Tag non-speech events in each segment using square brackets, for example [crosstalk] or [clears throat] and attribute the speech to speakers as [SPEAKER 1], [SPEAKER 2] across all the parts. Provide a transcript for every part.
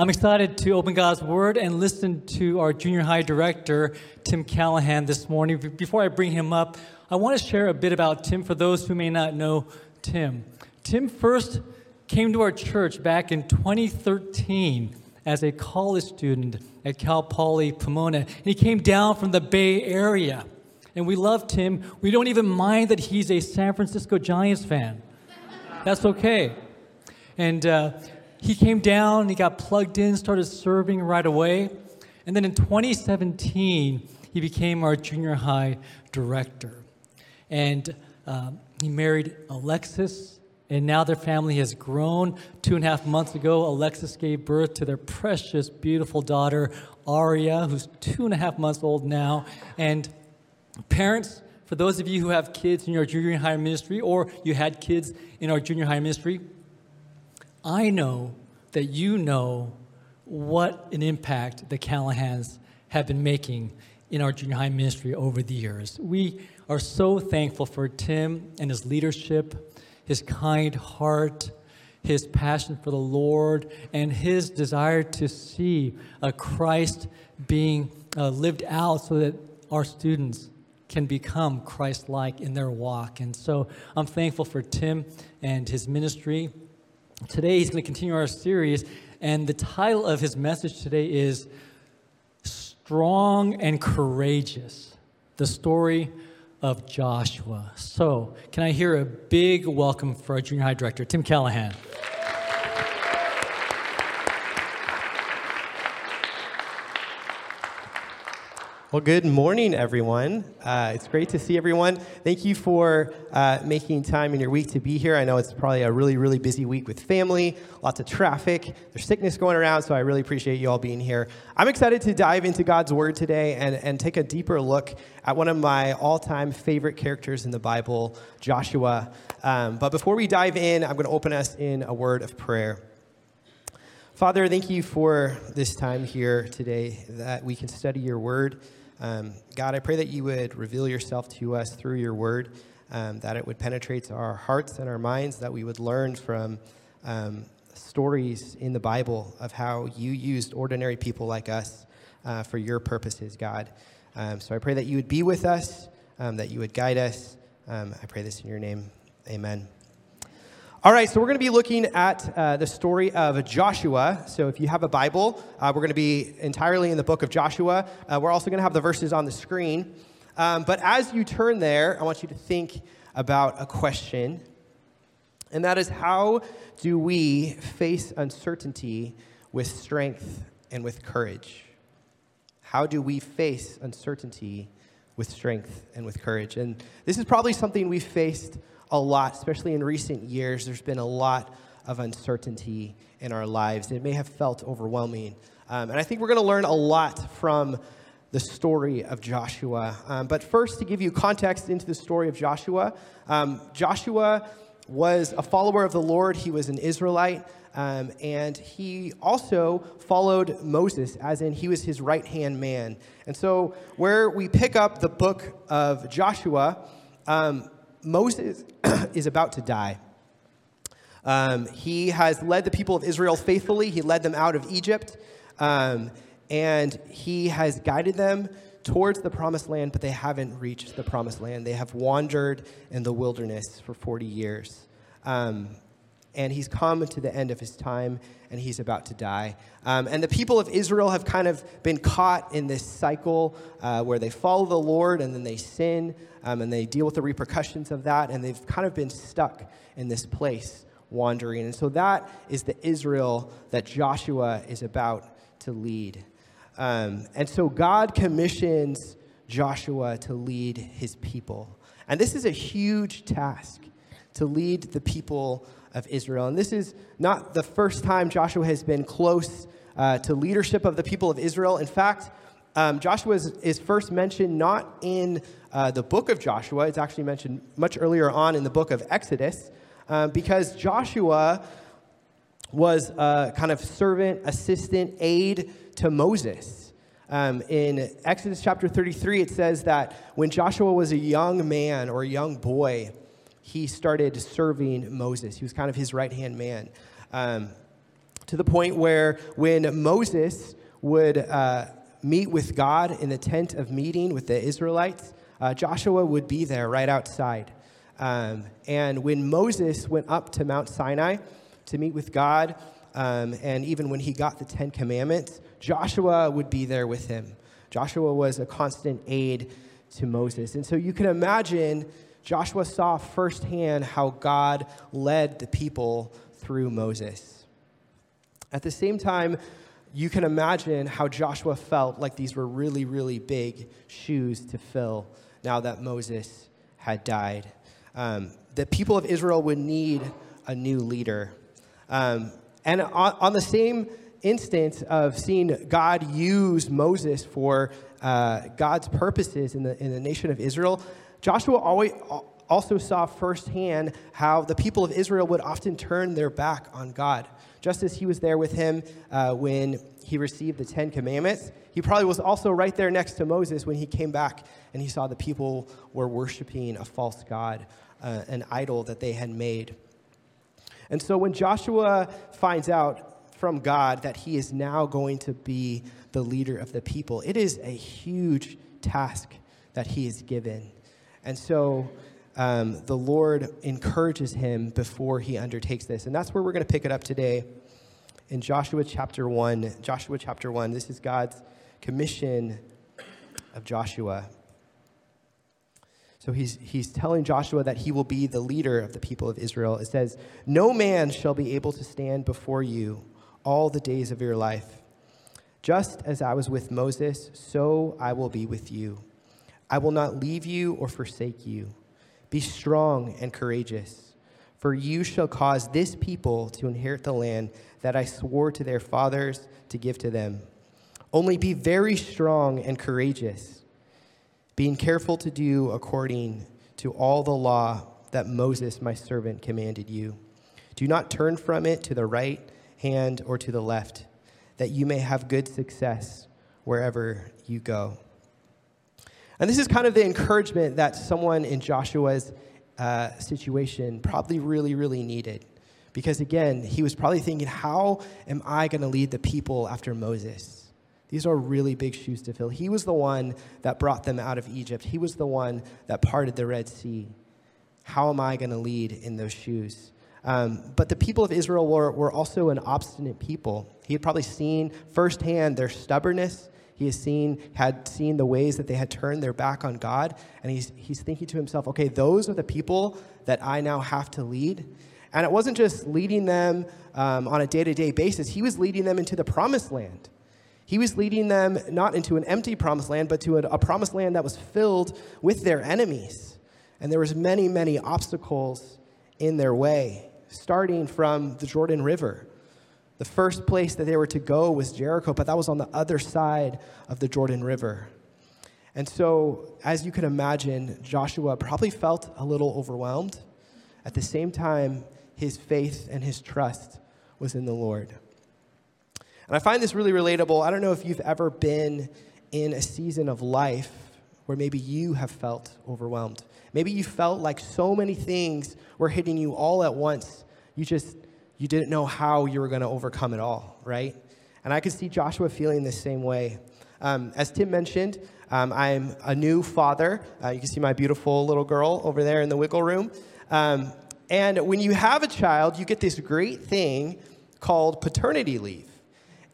[SPEAKER 1] I'm excited to open God's Word and listen to our junior high director, Tim Callahan, this morning. Before I bring him up, I want to share a bit about Tim for those who may not know Tim. Tim first came to our church back in 2013 as a college student at Cal Poly Pomona. And he came down from the Bay Area. And we loved him. We don't even mind that he's a San Francisco Giants fan. That's okay. And uh, he came down, he got plugged in, started serving right away. And then in 2017, he became our junior high director. And uh, he married Alexis, and now their family has grown. Two and a half months ago, Alexis gave birth to their precious, beautiful daughter, Aria, who's two and a half months old now. And parents, for those of you who have kids in your junior high ministry, or you had kids in our junior high ministry, I know that you know what an impact the Callahans have been making in our junior high ministry over the years. We are so thankful for Tim and his leadership, his kind heart, his passion for the Lord, and his desire to see a Christ being uh, lived out so that our students can become Christ like in their walk. And so I'm thankful for Tim and his ministry. Today, he's going to continue our series, and the title of his message today is Strong and Courageous The Story of Joshua. So, can I hear a big welcome for our junior high director, Tim Callahan?
[SPEAKER 2] Well, good morning, everyone. Uh, it's great to see everyone. Thank you for uh, making time in your week to be here. I know it's probably a really, really busy week with family, lots of traffic, there's sickness going around, so I really appreciate you all being here. I'm excited to dive into God's Word today and, and take a deeper look at one of my all time favorite characters in the Bible, Joshua. Um, but before we dive in, I'm going to open us in a word of prayer. Father, thank you for this time here today that we can study your word. Um, God, I pray that you would reveal yourself to us through your word, um, that it would penetrate to our hearts and our minds, that we would learn from um, stories in the Bible of how you used ordinary people like us uh, for your purposes, God. Um, so I pray that you would be with us, um, that you would guide us. Um, I pray this in your name. Amen. All right, so we're going to be looking at uh, the story of Joshua. So if you have a Bible, uh, we're going to be entirely in the book of Joshua. Uh, we're also going to have the verses on the screen. Um, but as you turn there, I want you to think about a question, and that is how do we face uncertainty with strength and with courage? How do we face uncertainty with strength and with courage? And this is probably something we've faced a lot, especially in recent years. There's been a lot of uncertainty in our lives. It may have felt overwhelming. Um, and I think we're going to learn a lot from the story of Joshua. Um, but first, to give you context into the story of Joshua, um, Joshua was a follower of the Lord, he was an Israelite. Um, and he also followed Moses, as in he was his right hand man. And so, where we pick up the book of Joshua, um, Moses [clears throat] is about to die. Um, he has led the people of Israel faithfully, he led them out of Egypt, um, and he has guided them towards the promised land, but they haven't reached the promised land. They have wandered in the wilderness for 40 years. Um, and he's come to the end of his time and he's about to die. Um, and the people of Israel have kind of been caught in this cycle uh, where they follow the Lord and then they sin um, and they deal with the repercussions of that, and they've kind of been stuck in this place wandering. And so that is the Israel that Joshua is about to lead. Um, and so God commissions Joshua to lead his people. And this is a huge task to lead the people of Israel. And this is not the first time Joshua has been close uh, to leadership of the people of Israel. In fact, um, Joshua is, is, first mentioned not in uh, the book of Joshua, it's actually mentioned much earlier on in the book of Exodus, um, because Joshua was a kind of servant, assistant, aide to Moses. Um, in Exodus chapter 33, it says that when Joshua was a young man or a young boy, he started serving Moses. He was kind of his right hand man. Um, to the point where when Moses would uh, meet with God in the tent of meeting with the Israelites, uh, Joshua would be there right outside. Um, and when Moses went up to Mount Sinai to meet with God, um, and even when he got the Ten Commandments, Joshua would be there with him. Joshua was a constant aid to Moses. And so you can imagine Joshua saw firsthand how God led the people through Moses. At the same time, you can imagine how Joshua felt like these were really, really big shoes to fill now that Moses had died. Um, the people of Israel would need a new leader. Um, and on, on, the same instance of seeing God use Moses for uh, God's purposes in the, in the nation of Israel, Joshua always, also saw firsthand how the people of Israel would often turn their back on God. Just as he was there with him uh, when he received the Ten Commandments, he probably was also right there next to Moses when he came back and he saw the people were worshiping a false God, uh, an idol that they had made. And so when Joshua finds out from God that he is now going to be the leader of the people, it is a huge task that he is given. And so um, the Lord encourages him before he undertakes this. And that's where we're going to pick it up today in Joshua chapter 1. Joshua chapter 1. This is God's commission of Joshua. So he's, he's telling Joshua that he will be the leader of the people of Israel. It says, No man shall be able to stand before you all the days of your life. Just as I was with Moses, so I will be with you. I will not leave you or forsake you. Be strong and courageous, for you shall cause this people to inherit the land that I swore to their fathers to give to them. Only be very strong and courageous, being careful to do according to all the law that Moses, my servant, commanded you. Do not turn from it to the right hand or to the left, that you may have good success wherever you go. And this is kind of the encouragement that someone in Joshua's uh, situation probably really, really needed. Because again, he was probably thinking, how am I going to lead the people after Moses? These are really big shoes to fill. He was the one that brought them out of Egypt, he was the one that parted the Red Sea. How am I going to lead in those shoes? Um, but the people of Israel were, were also an obstinate people. He had probably seen firsthand their stubbornness he has seen, had seen the ways that they had turned their back on God, and he's, he's thinking to himself, okay, those are the people that I now have to lead. And it wasn't just leading them um, on a day to day basis, he was leading them into the promised land. He was leading them not into an empty promised land, but to a, a promised land that was filled with their enemies. And there was many, many obstacles in their way, starting from the Jordan River. The first place that they were to go was Jericho, but that was on the other side of the Jordan River. And so, as you can imagine, Joshua probably felt a little overwhelmed. At the same time, his faith and his trust was in the Lord. And I find this really relatable. I don't know if you've ever been in a season of life where maybe you have felt overwhelmed. Maybe you felt like so many things were hitting you all at once. You just you didn't know how you were going to overcome it all, right? And I could see Joshua feeling the same way. Um, as Tim mentioned, um, I'm a new father. Uh, you can see my beautiful little girl over there in the wiggle room. Um, and when you have a child, you get this great thing called paternity leave.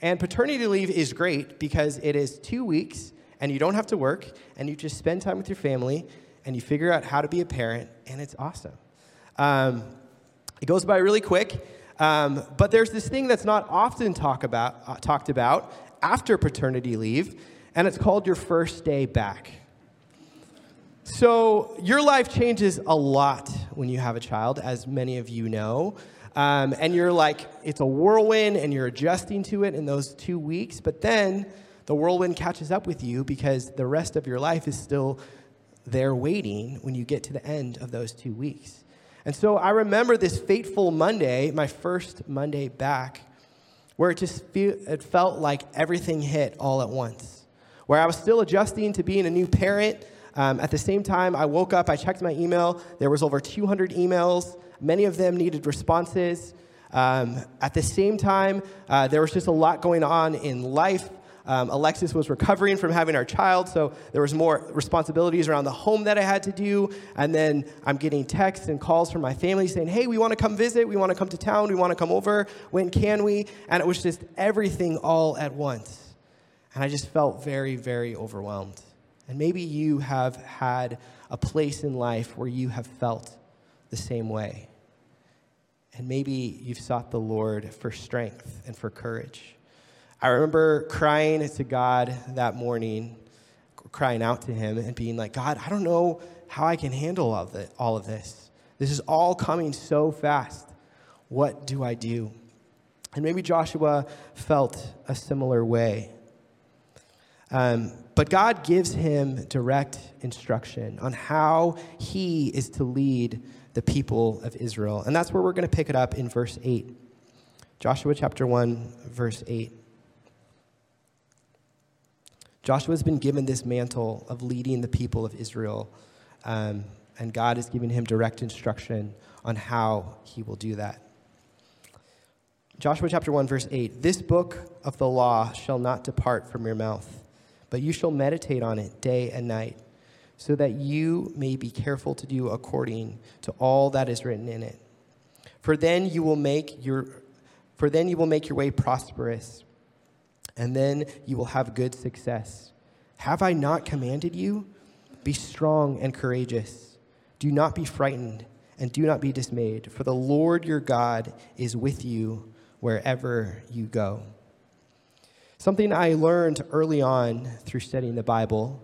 [SPEAKER 2] And paternity leave is great because it is two weeks and you don't have to work and you just spend time with your family and you figure out how to be a parent, and it's awesome. Um, it goes by really quick. Um, but there's this thing that's not often talk about, uh, talked about after paternity leave, and it's called your first day back. So, your life changes a lot when you have a child, as many of you know. Um, and you're like, it's a whirlwind, and you're adjusting to it in those two weeks. But then the whirlwind catches up with you because the rest of your life is still there waiting when you get to the end of those two weeks. And so I remember this fateful Monday, my first Monday back, where it just feel, it felt like everything hit all at once. Where I was still adjusting to being a new parent. Um, at the same time, I woke up, I checked my email. There was over 200 emails. Many of them needed responses. Um, at the same time, uh, there was just a lot going on in life. Um, Alexis was recovering from having our child, so there was more responsibilities around the home that I had to do. And then I'm getting texts and calls from my family saying, "Hey, we want to come visit. We want to come to town. We want to come over. When can we?" And it was just everything all at once, and I just felt very, very overwhelmed. And maybe you have had a place in life where you have felt the same way. And maybe you've sought the Lord for strength and for courage. I remember crying to God that morning, crying out to Him and being like, God, I don't know how I can handle all of, it, all of this. This is all coming so fast. What do I do? And maybe Joshua felt a similar way. Um, but God gives him direct instruction on how he is to lead the people of Israel. And that's where we're going to pick it up in verse 8. Joshua chapter 1, verse 8. Joshua's been given this mantle of leading the people of Israel, um, and God is giving him direct instruction on how he will do that. Joshua chapter 1, verse 8 This book of the law shall not depart from your mouth, but you shall meditate on it day and night, so that you may be careful to do according to all that is written in it. For then you will make your for then you will make your way prosperous and then you will have good success. Have I not commanded you? Be strong and courageous. Do not be frightened and do not be dismayed, for the Lord your God is with you wherever you go. Something I learned early on through studying the Bible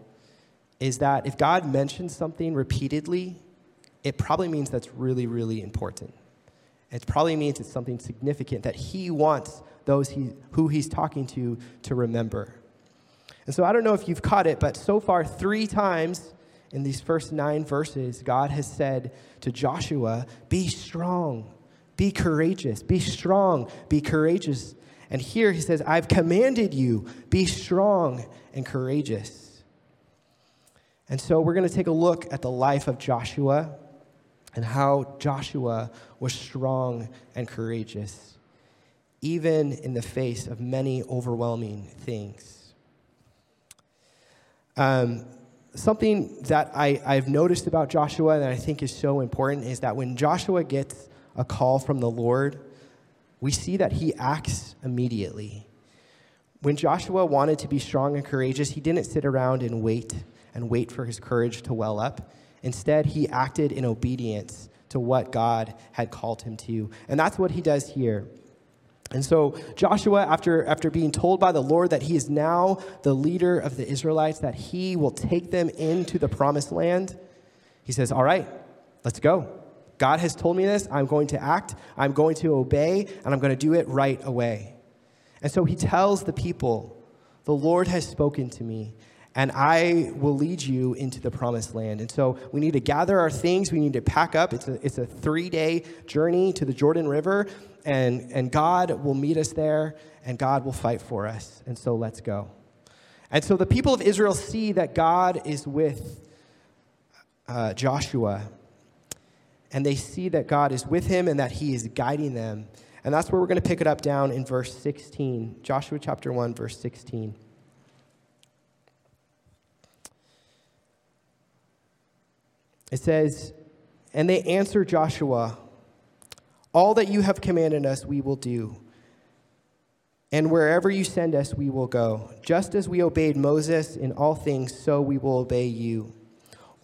[SPEAKER 2] is that if God mentions something repeatedly, it probably means that's really, really important. It probably means it's something significant that He wants those he, who he's talking to to remember. And so I don't know if you've caught it, but so far, three times in these first nine verses, God has said to Joshua, Be strong, be courageous, be strong, be courageous. And here he says, I've commanded you, be strong and courageous. And so we're going to take a look at the life of Joshua and how Joshua was strong and courageous even in the face of many overwhelming things. Um, something that I, I've noticed about Joshua that I think is so important is that when Joshua gets a call from the Lord, we see that he acts immediately. When Joshua wanted to be strong and courageous, he didn't sit around and wait and wait for his courage to well up. Instead, he acted in obedience to what God had called him to. And that's what he does here. And so Joshua, after, after being told by the Lord that he is now the leader of the Israelites, that he will take them into the promised land, he says, All right, let's go. God has told me this. I'm going to act, I'm going to obey, and I'm going to do it right away. And so he tells the people, The Lord has spoken to me, and I will lead you into the promised land. And so we need to gather our things, we need to pack up. It's a, it's a three day journey to the Jordan River and, and God will meet us there, and God will fight for us. And so let's go. And so the people of Israel see that God is with uh, Joshua, and they see that God is with him and that he is guiding them. And that's where we're going to pick it up down in verse 16, Joshua chapter 1, verse 16. It says, And they answer Joshua, all that you have commanded us, we will do. And wherever you send us, we will go. Just as we obeyed Moses in all things, so we will obey you.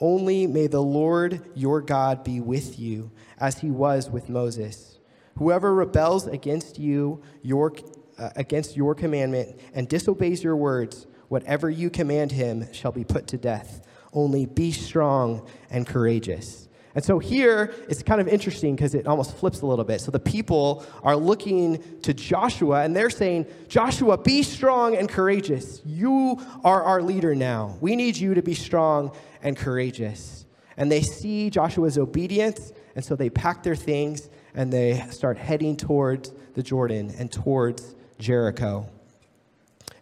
[SPEAKER 2] Only may the Lord your God be with you, as he was with Moses. Whoever rebels against you, your, uh, against your commandment, and disobeys your words, whatever you command him shall be put to death. Only be strong and courageous. And so here it's kind of interesting because it almost flips a little bit. So the people are looking to Joshua and they're saying, Joshua, be strong and courageous. You are our leader now. We need you to be strong and courageous. And they see Joshua's obedience, and so they pack their things and they start heading towards the Jordan and towards Jericho.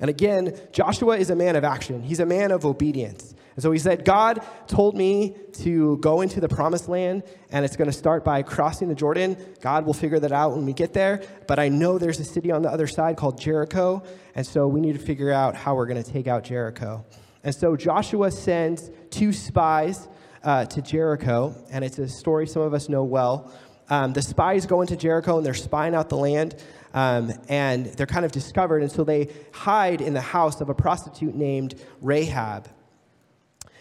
[SPEAKER 2] And again, Joshua is a man of action, he's a man of obedience. And so he said, God told me to go into the promised land, and it's going to start by crossing the Jordan. God will figure that out when we get there. But I know there's a city on the other side called Jericho, and so we need to figure out how we're going to take out Jericho. And so Joshua sends two spies uh, to Jericho, and it's a story some of us know well. Um, the spies go into Jericho and they're spying out the land, um, and they're kind of discovered, and so they hide in the house of a prostitute named Rahab.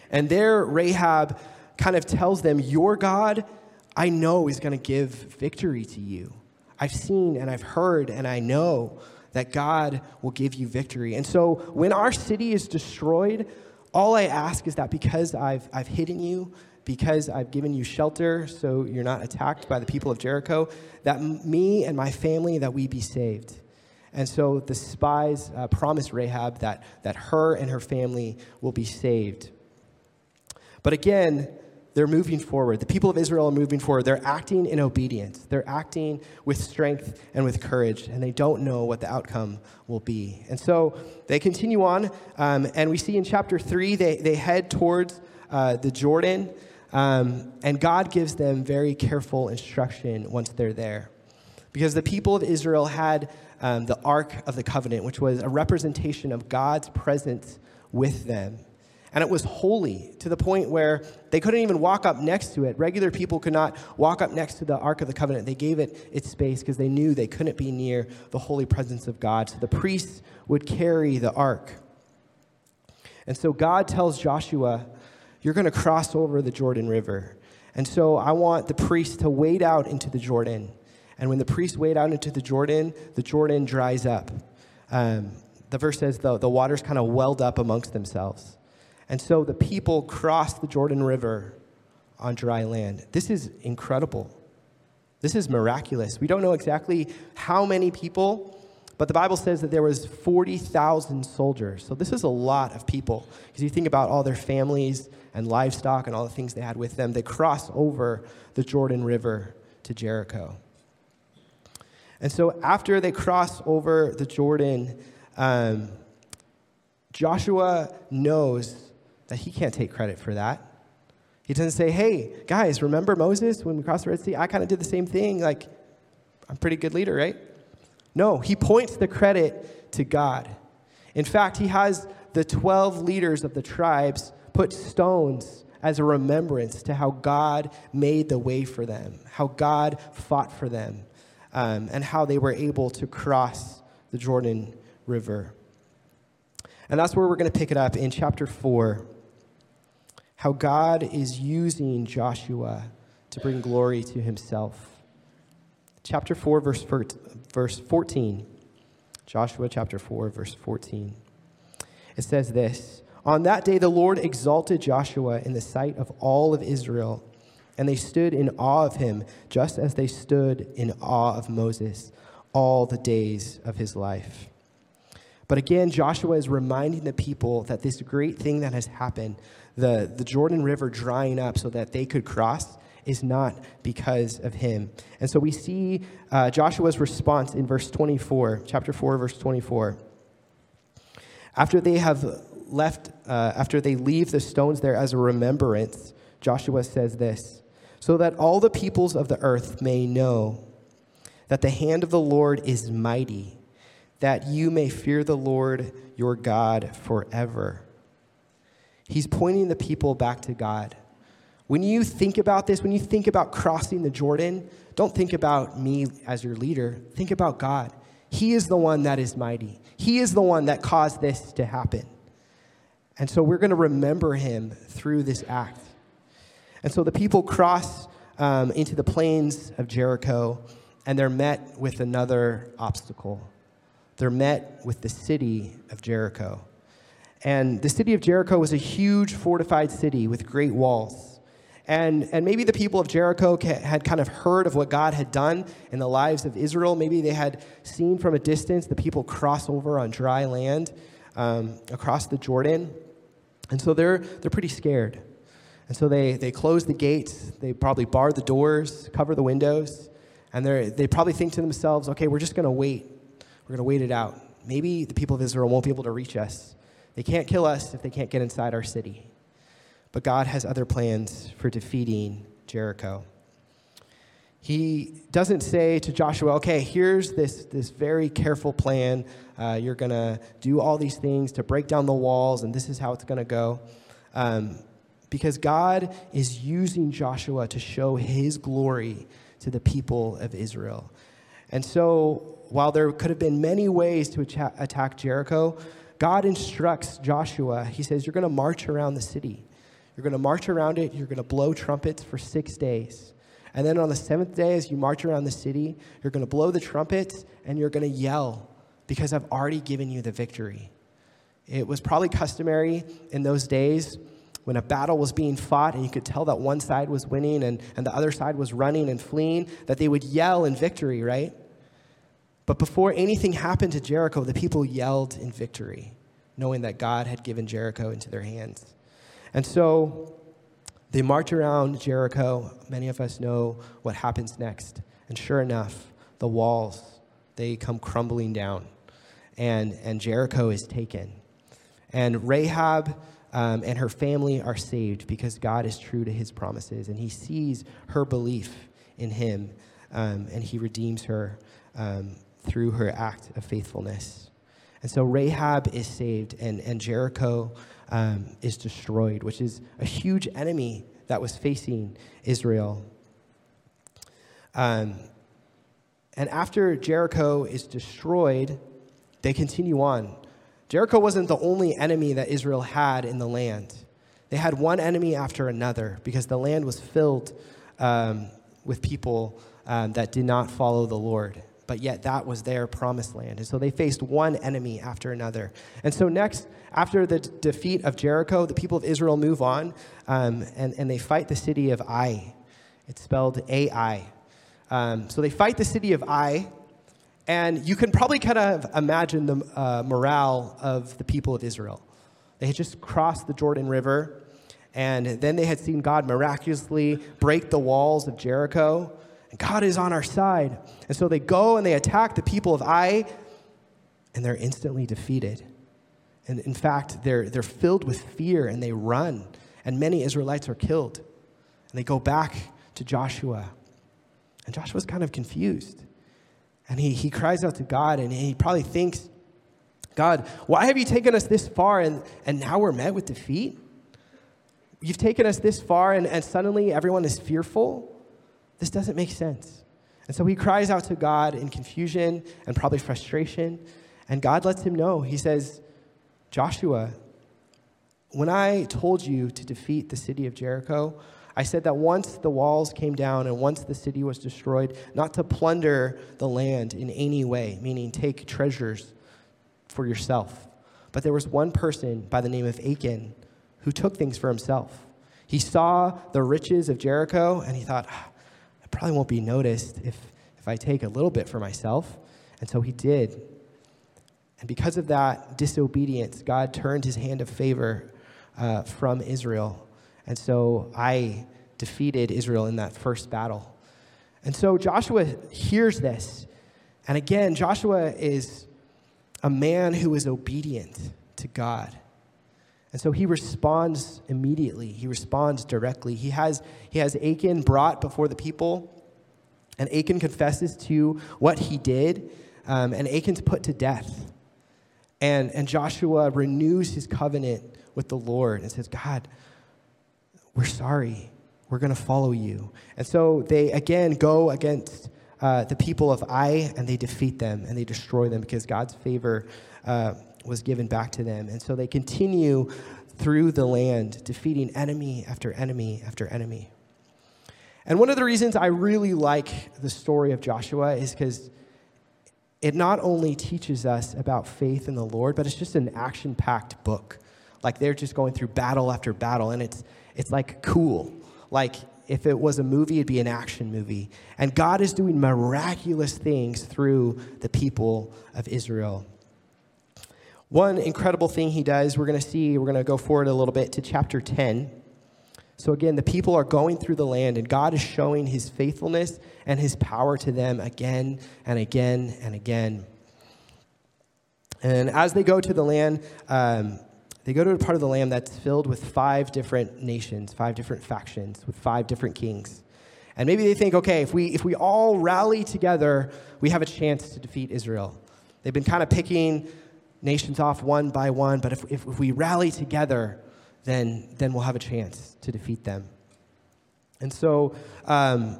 [SPEAKER 2] And there, Rahab kind of tells them, Your God, I know, is going to give victory to you. I've seen and I've heard and I know that God will give you victory. And so when our city is destroyed, all I ask is that because I've, I've hidden you, because I've given you shelter so you're not attacked by the people of Jericho, that me and my family, that we be saved. And so the spies uh, promised Rahab that, that her and her family will be saved. But again, they're moving forward. The people of Israel are moving forward. They're acting in obedience. They're acting with strength and with courage, and they don't know what the outcome will be. And so they continue on, um, and we see in chapter 3, they, they head towards uh, the Jordan, um, and God gives them very careful instruction once they're there. Because the people of Israel had um, the Ark of the Covenant, which was a representation of God's presence with them and it was holy to the point where they couldn't even walk up next to it. Regular people could not walk up next to the Ark of the Covenant. They gave it its space because they knew they couldn't be near the holy presence of God. So the priests would carry the Ark. And so God tells Joshua, You're going to cross over the Jordan River. And so I want the priests to wade out into the Jordan. And when the priests wade out into the Jordan, the Jordan dries up. Um, the verse says the, the waters kind of welled up amongst themselves. And so the people crossed the Jordan River on dry land. This is incredible. This is miraculous. We don't know exactly how many people, but the Bible says that there was 40,000 soldiers. So this is a lot of people. Because you think about all their families and livestock and all the things they had with them, they cross over the Jordan River to Jericho. And so after they cross over the Jordan, um, Joshua knows that he can't take credit for that. He doesn't say, hey, guys, remember Moses when we crossed the Red Sea? I kind of did the same thing. Like, I'm pretty good leader, right? No, he points the credit to God. In fact, he has the 12 leaders of the tribes put stones as a remembrance to how God made the way for them, how God fought for them, um, and how they were able to cross the Jordan River. And that's where we're going to pick it up in chapter 4 how God is using Joshua to bring glory to himself. Chapter 4, verse, verse 14. Joshua chapter 4, verse 14. It says this On that day, the Lord exalted Joshua in the sight of all of Israel, and they stood in awe of him, just as they stood in awe of Moses all the days of his life. But again, Joshua is reminding the people that this great thing that has happened, the, the Jordan River drying up so that they could cross, is not because of him. And so we see uh, Joshua's response in verse 24, chapter 4, verse 24. After they have left, uh, after they leave the stones there as a remembrance, Joshua says this so that all the peoples of the earth may know that the hand of the Lord is mighty, that you may fear the Lord your God forever. He's pointing the people back to God. When you think about this, when you think about crossing the Jordan, don't think about me as your leader. Think about God. He is the one that is mighty, He is the one that caused this to happen. And so we're going to remember Him through this act. And so the people cross um, into the plains of Jericho, and they're met with another obstacle. They're met with the city of Jericho. And the city of Jericho was a huge fortified city with great walls. And, and maybe the people of Jericho had kind of heard of what God had done in the lives of Israel. Maybe they had seen from a distance the people cross over on dry land um, across the Jordan. And so they're, they're pretty scared. And so they, they close the gates, they probably bar the doors, cover the windows, and they they probably think to themselves, okay, we're just going to wait. We're going to wait it out. Maybe the people of Israel won't be able to reach us. They can't kill us if they can't get inside our city. but God has other plans for defeating Jericho. He doesn't say to Joshua, okay, here's this, this very careful plan. Uh, you're going to do all these things to break down the walls, and this is how it's going to go. Um, because God is using Joshua to show his glory to the people of Israel. And so, while there could have been many ways to attack Jericho, God instructs Joshua. He says, You're going to march around the city. You're going to march around it. You're going to blow trumpets for six days. And then on the seventh day, as you march around the city, you're going to blow the trumpets and you're going to yell because I've already given you the victory. It was probably customary in those days when a battle was being fought and you could tell that one side was winning and, and the other side was running and fleeing, that they would yell in victory, right? But before anything happened to Jericho, the people yelled in victory, knowing that God had given Jericho into their hands. And so they march around Jericho. Many of us know what happens next. And sure enough, the walls, they come crumbling down. And, and Jericho is taken. And Rahab um, and her family are saved because God is true to his promises. And he sees her belief in him. Um, and he redeems her um, through her act of faithfulness. And so Rahab is saved, and, and Jericho um, is destroyed, which is a huge enemy that was facing Israel. Um, and after Jericho is destroyed, they continue on. Jericho wasn't the only enemy that Israel had in the land. They had one enemy after another because the land was filled um, with people um, that did not follow the Lord but yet that was their promised land. And so they faced one enemy after another. And so, next, after the d- defeat of Jericho, the people of Israel move on um, and, and they fight the city of Ai. It's spelled A I. Um, so they fight the city of Ai, and you can probably kind of imagine the uh, morale of the people of Israel. They had just crossed the Jordan River, and then they had seen God miraculously break the walls of Jericho. God is on our side. And so they go and they attack the people of Ai, and they're instantly defeated. And in fact, they're, they're filled with fear and they run, and many Israelites are killed. And they go back to Joshua. And Joshua's kind of confused. And he, he cries out to God, and he probably thinks, God, why have you taken us this far and, and now we're met with defeat? You've taken us this far, and, and suddenly everyone is fearful? This doesn't make sense. And so he cries out to God in confusion and probably frustration. And God lets him know. He says, Joshua, when I told you to defeat the city of Jericho, I said that once the walls came down and once the city was destroyed, not to plunder the land in any way, meaning take treasures for yourself. But there was one person by the name of Achan who took things for himself. He saw the riches of Jericho and he thought, ah, probably won't be noticed if, if I take a little bit for myself. And so he did. And because of that disobedience, God turned his hand of favor uh, from Israel. And so I defeated Israel in that first battle. And so Joshua hears this. And again, Joshua is a man who is obedient to God. And so he responds immediately. He responds directly. He has, he has Achan brought before the people, and Achan confesses to what he did, um, and Achan's put to death. And, and Joshua renews his covenant with the Lord and says, God, we're sorry. We're going to follow you. And so they again go against uh, the people of Ai and they defeat them and they destroy them because God's favor uh, was given back to them. And so they continue through the land, defeating enemy after enemy after enemy. And one of the reasons I really like the story of Joshua is because it not only teaches us about faith in the Lord, but it's just an action packed book. Like they're just going through battle after battle, and it's, it's like cool. Like if it was a movie, it'd be an action movie. And God is doing miraculous things through the people of Israel. One incredible thing he does, we're going to see, we're going to go forward a little bit to chapter 10. So again, the people are going through the land, and God is showing his faithfulness and his power to them again and again and again. And as they go to the land, um, they go to a part of the land that's filled with five different nations, five different factions, with five different kings. And maybe they think, okay, if we, if we all rally together, we have a chance to defeat Israel. They've been kind of picking nations off one by one, but if, if, we rally together, then, then we'll have a chance to defeat them. And so um,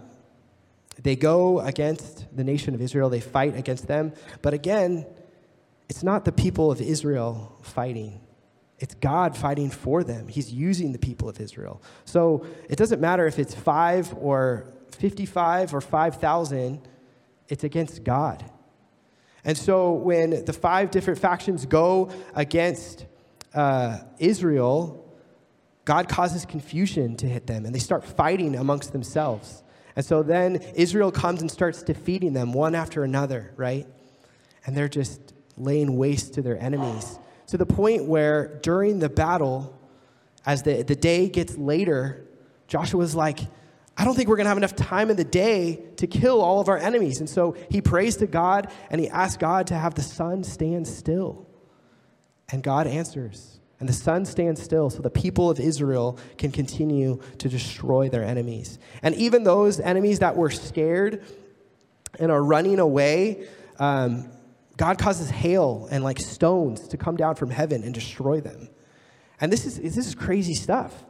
[SPEAKER 2] they go against the nation of Israel, they fight against them. But again, it's not the people of Israel fighting. It's God fighting for them. He's using the people of Israel. So it doesn't matter if it's five or 55 or 5,000, it's against God. And so when the five different factions go against uh, Israel, God causes confusion to hit them and they start fighting amongst themselves. And so then Israel comes and starts defeating them one after another, right? And they're just laying waste to their enemies to the point where during the battle, as the, the day gets later, Joshua's like, I don't think we're going to have enough time in the day to kill all of our enemies. And so he prays to God and he asks God to have the sun stand still. And God answers. And the sun stands still so the people of Israel can continue to destroy their enemies. And even those enemies that were scared and are running away, um, God causes hail and like stones to come down from heaven and destroy them. And this is, this is crazy stuff.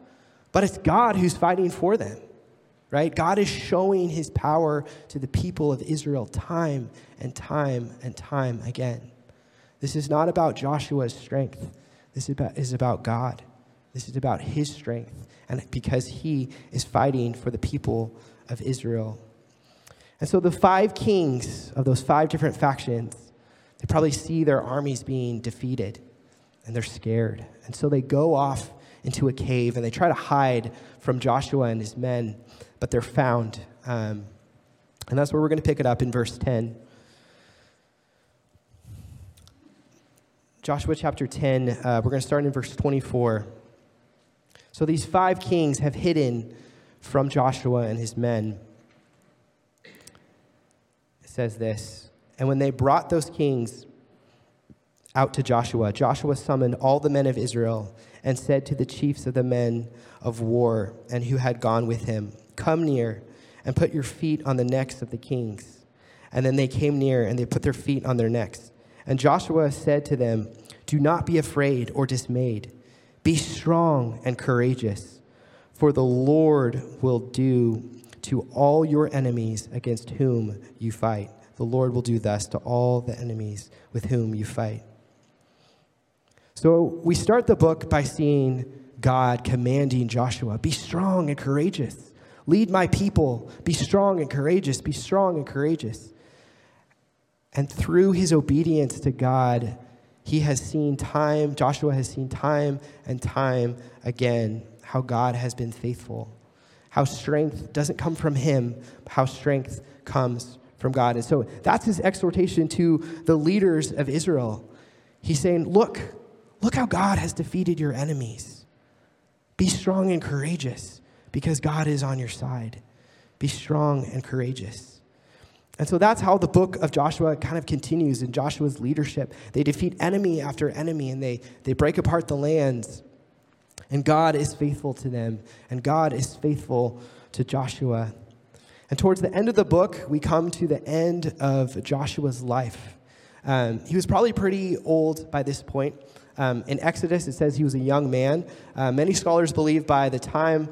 [SPEAKER 2] But it's God who's fighting for them, right? God is showing his power to the people of Israel time and time and time again. This is not about Joshua's strength. This is about, is about God. This is about his strength, and because he is fighting for the people of Israel. And so the five kings of those five different factions they probably see their armies being defeated and they're scared. And so they go off into a cave and they try to hide from Joshua and his men, but they're found. Um, and that's where we're going to pick it up in verse 10. Joshua chapter 10, uh, we're going to start in verse 24. So these five kings have hidden from Joshua and his men. It says this and when they brought those kings out to Joshua, Joshua summoned all the men of Israel and said to the chiefs of the men of war and who had gone with him, Come near and put your feet on the necks of the kings. And then they came near and they put their feet on their necks. And Joshua said to them, Do not be afraid or dismayed. Be strong and courageous, for the Lord will do to all your enemies against whom you fight the Lord will do thus to all the enemies with whom you fight. So we start the book by seeing God commanding Joshua be strong and courageous. Lead my people. Be strong and courageous. Be strong and courageous. And through his obedience to God, he has seen time, Joshua has seen time and time again how God has been faithful. How strength doesn't come from him, how strength comes from God. And so that's his exhortation to the leaders of Israel. He's saying, Look, look how God has defeated your enemies. Be strong and courageous because God is on your side. Be strong and courageous. And so that's how the book of Joshua kind of continues in Joshua's leadership. They defeat enemy after enemy and they, they break apart the lands. And God is faithful to them, and God is faithful to Joshua. And towards the end of the book, we come to the end of Joshua's life. Um, he was probably pretty old by this point. Um, in Exodus, it says he was a young man. Uh, many scholars believe by the time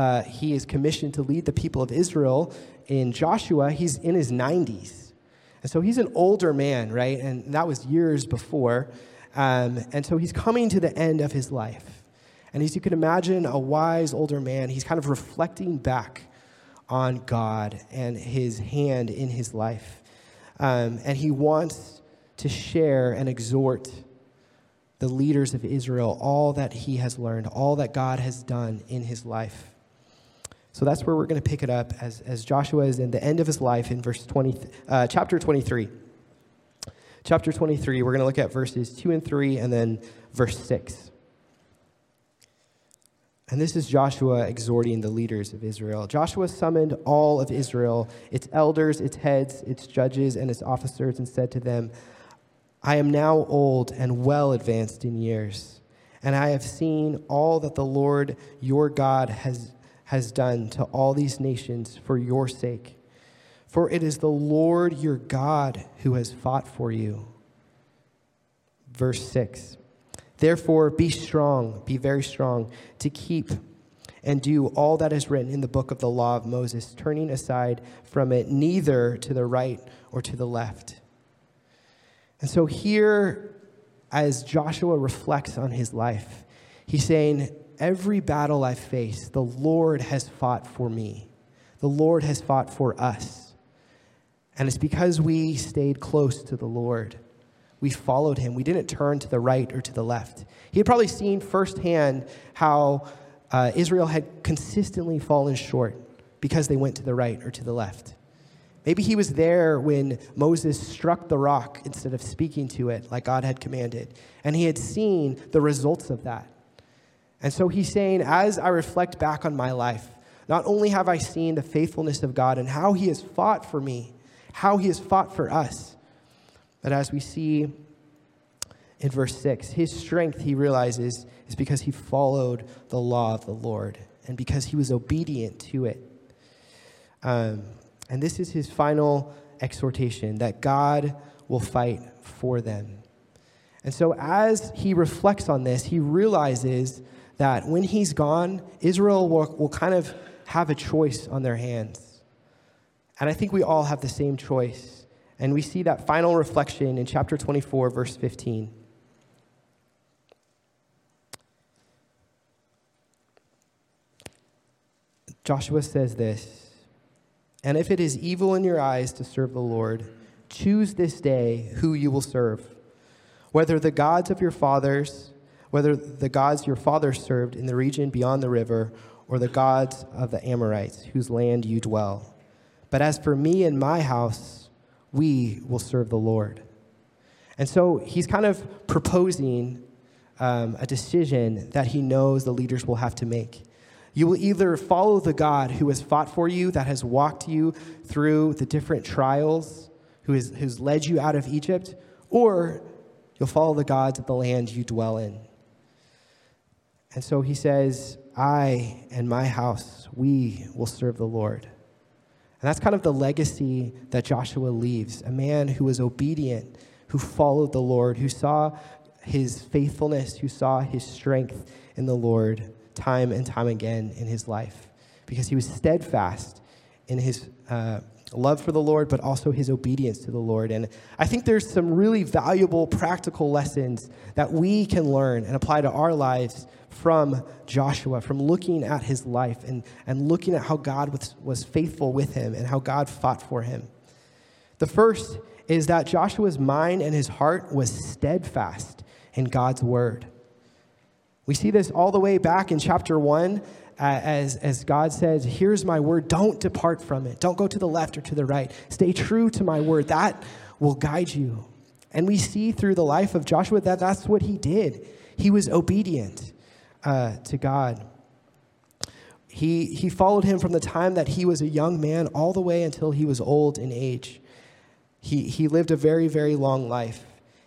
[SPEAKER 2] uh, he is commissioned to lead the people of Israel in Joshua, he's in his 90s. And so he's an older man, right? And that was years before. Um, and so he's coming to the end of his life. And as you can imagine, a wise older man, he's kind of reflecting back on God and his hand in his life. Um, and he wants to share and exhort the leaders of Israel all that he has learned, all that God has done in his life. So that's where we're going to pick it up as, as Joshua is in the end of his life in verse 20, uh, chapter 23. Chapter 23, we're going to look at verses 2 and 3 and then verse 6. And this is Joshua exhorting the leaders of Israel. Joshua summoned all of Israel, its elders, its heads, its judges, and its officers, and said to them, I am now old and well advanced in years, and I have seen all that the Lord your God has, has done to all these nations for your sake. For it is the Lord your God who has fought for you. Verse 6 Therefore, be strong, be very strong, to keep and do all that is written in the book of the law of Moses, turning aside from it neither to the right or to the left. And so, here, as Joshua reflects on his life, he's saying, Every battle I face, the Lord has fought for me. The Lord has fought for us. And it's because we stayed close to the Lord. We followed him. We didn't turn to the right or to the left. He had probably seen firsthand how uh, Israel had consistently fallen short because they went to the right or to the left. Maybe he was there when Moses struck the rock instead of speaking to it like God had commanded, and he had seen the results of that. And so he's saying, as I reflect back on my life, not only have I seen the faithfulness of God and how he has fought for me, how he has fought for us, but as we see in verse 6, his strength, he realizes, is because he followed the law of the Lord and because he was obedient to it. Um, and this is his final exhortation that God will fight for them. And so, as he reflects on this, he realizes that when he's gone, Israel will, will kind of have a choice on their hands. And I think we all have the same choice. And we see that final reflection in chapter 24, verse 15. Joshua says this And if it is evil in your eyes to serve the Lord, choose this day who you will serve, whether the gods of your fathers, whether the gods your father served in the region beyond the river, or the gods of the Amorites, whose land you dwell. But as for me and my house, we will serve the Lord. And so he's kind of proposing um, a decision that he knows the leaders will have to make. You will either follow the God who has fought for you, that has walked you through the different trials, who has, who's led you out of Egypt, or you'll follow the gods of the land you dwell in. And so he says, I and my house, we will serve the Lord. And that's kind of the legacy that Joshua leaves a man who was obedient, who followed the Lord, who saw his faithfulness, who saw his strength in the Lord time and time again in his life because he was steadfast in his uh, love for the Lord, but also his obedience to the Lord. And I think there's some really valuable practical lessons that we can learn and apply to our lives from Joshua, from looking at his life and, and looking at how God was, was faithful with him and how God fought for him. The first is that Joshua's mind and his heart was steadfast in God's word. We see this all the way back in chapter 1 uh, as, as God says, Here's my word, don't depart from it. Don't go to the left or to the right. Stay true to my word. That will guide you. And we see through the life of Joshua that that's what he did. He was obedient uh, to God. He, he followed him from the time that he was a young man all the way until he was old in age. He, he lived a very, very long life.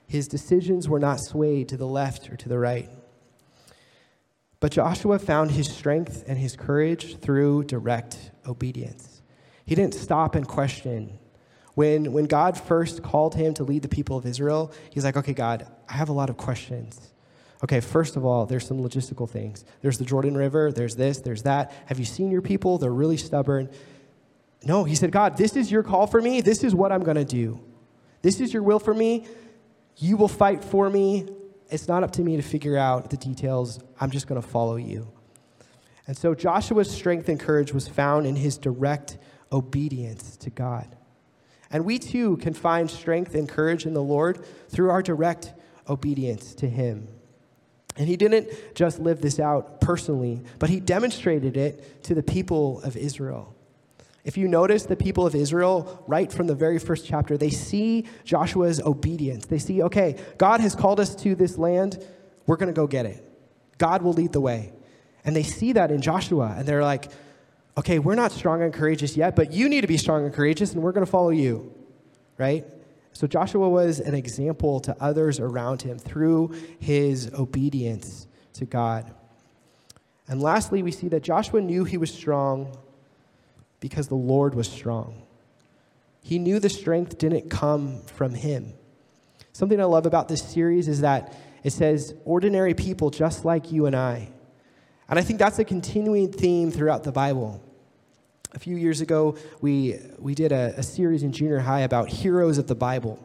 [SPEAKER 2] His decisions were not swayed to the left or to the right. But Joshua found his strength and his courage through direct obedience. He didn't stop and question. When, when God first called him to lead the people of Israel, he's like, okay, God, I have a lot of questions. Okay, first of all, there's some logistical things. There's the Jordan River, there's this, there's that. Have you seen your people? They're really stubborn. No, he said, God, this is your call for me. This is what I'm going to do. This is your will for me. You will fight for me it's not up to me to figure out the details. I'm just going to follow you. And so Joshua's strength and courage was found in his direct obedience to God. And we too can find strength and courage in the Lord through our direct obedience to him. And he didn't just live this out personally, but he demonstrated it to the people of Israel. If you notice the people of Israel, right from the very first chapter, they see Joshua's obedience. They see, okay, God has called us to this land, we're going to go get it. God will lead the way. And they see that in Joshua, and they're like, okay, we're not strong and courageous yet, but you need to be strong and courageous, and we're going to follow you, right? So Joshua was an example to others around him through his obedience to God. And lastly, we see that Joshua knew he was strong because the Lord was strong. He knew the strength didn't come from him. Something I love about this series is that it says, ordinary people just like you and I. And I think that's a continuing theme throughout the Bible. A few years ago, we, we did a, a series in junior high about heroes of the Bible,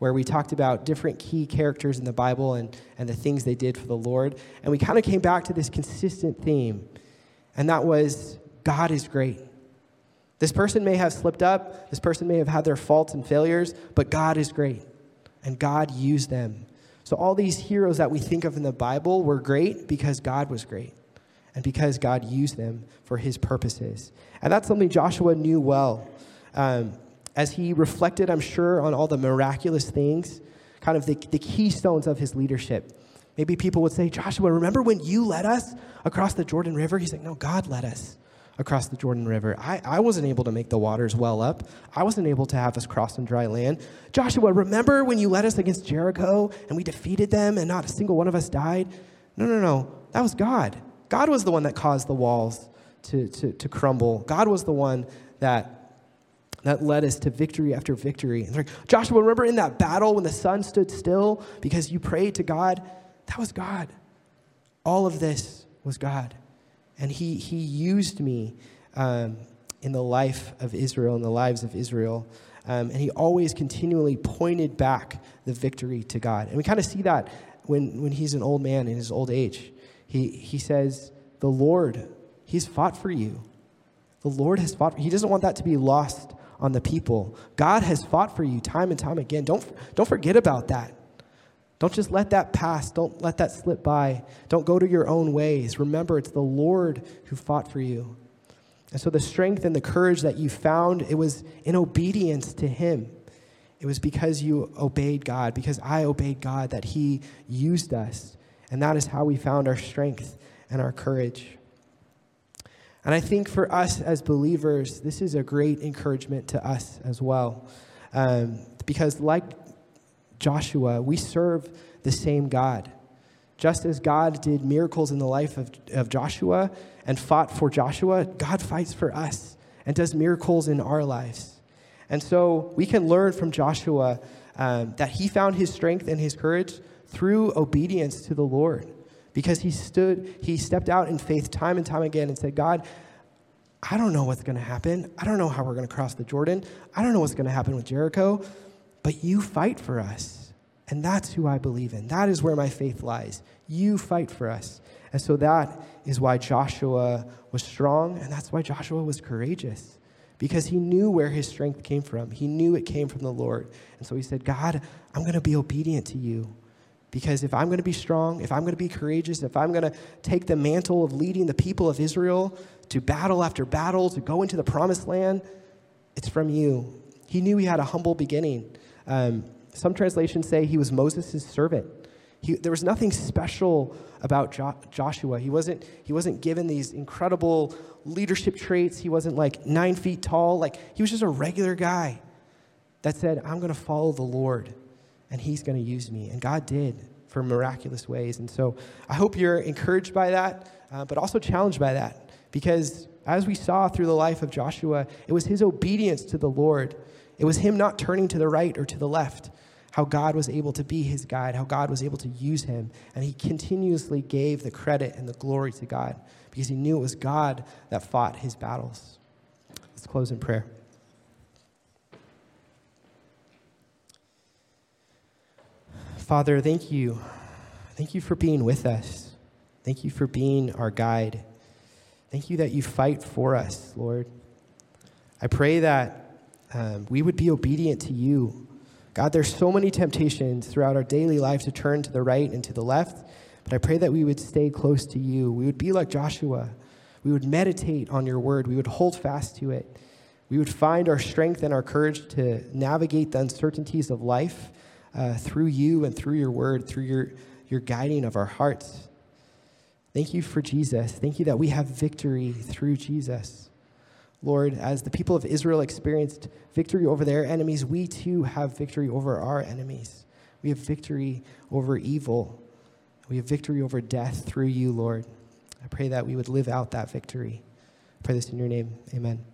[SPEAKER 2] where we talked about different key characters in the Bible and, and the things they did for the Lord. And we kind of came back to this consistent theme, and that was God is great. This person may have slipped up, this person may have had their faults and failures, but God is great, and God used them. So, all these heroes that we think of in the Bible were great because God was great and because God used them for his purposes. And that's something Joshua knew well. Um, as he reflected, I'm sure, on all the miraculous things, kind of the, the keystones of his leadership. Maybe people would say, Joshua, remember when you led us across the Jordan River? He's like, no, God led us across the Jordan River. I, I wasn't able to make the waters well up. I wasn't able to have us cross on dry land. Joshua, remember when you led us against Jericho and we defeated them and not a single one of us died? No, no, no. That was God. God was the one that caused the walls to, to, to crumble. God was the one that, that led us to victory after victory. And like, Joshua, remember in that battle when the sun stood still because you prayed to God? That was God. All of this was God. And He, he used me um, in the life of Israel, in the lives of Israel. Um, and He always continually pointed back the victory to God. And we kind of see that when, when He's an old man in his old age. He, he says, The Lord, He's fought for you. The Lord has fought. He doesn't want that to be lost on the people. God has fought for you time and time again. Don't, don't forget about that. Don't just let that pass. Don't let that slip by. Don't go to your own ways. Remember, it's the Lord who fought for you. And so the strength and the courage that you found, it was in obedience to Him. It was because you obeyed God, because I obeyed God, that He used us. And that is how we found our strength and our courage. And I think for us as believers, this is a great encouragement to us as well. Um, because, like Joshua, we serve the same God. Just as God did miracles in the life of, of Joshua and fought for Joshua, God fights for us and does miracles in our lives. And so we can learn from Joshua um, that he found his strength and his courage through obedience to the Lord. Because he stood, he stepped out in faith time and time again and said, God, I don't know what's going to happen. I don't know how we're going to cross the Jordan. I don't know what's going to happen with Jericho, but you fight for us. And that's who I believe in. That is where my faith lies. You fight for us. And so that is why Joshua was strong, and that's why Joshua was courageous. Because he knew where his strength came from. He knew it came from the Lord. And so he said, God, I'm going to be obedient to you. Because if I'm going to be strong, if I'm going to be courageous, if I'm going to take the mantle of leading the people of Israel to battle after battle, to go into the promised land, it's from you. He knew he had a humble beginning. Um, some translations say he was Moses' servant. He, there was nothing special about jo- Joshua. He wasn't, he wasn't given these incredible leadership traits. He wasn't like nine feet tall. Like, he was just a regular guy that said, I'm going to follow the Lord and He's going to use me. And God did for miraculous ways. And so I hope you're encouraged by that, uh, but also challenged by that. Because as we saw through the life of Joshua, it was his obedience to the Lord. It was him not turning to the right or to the left, how God was able to be his guide, how God was able to use him. And he continuously gave the credit and the glory to God because he knew it was God that fought his battles. Let's close in prayer. Father, thank you. Thank you for being with us. Thank you for being our guide. Thank you that you fight for us, Lord. I pray that um, we would be obedient to you. God, there's so many temptations throughout our daily life to turn to the right and to the left, but I pray that we would stay close to you. We would be like Joshua. We would meditate on your word. We would hold fast to it. We would find our strength and our courage to navigate the uncertainties of life uh, through you and through your word, through your, your guiding of our hearts. Thank you for Jesus. Thank you that we have victory through Jesus. Lord, as the people of Israel experienced victory over their enemies, we too have victory over our enemies. We have victory over evil. We have victory over death through you, Lord. I pray that we would live out that victory. I pray this in your name. Amen.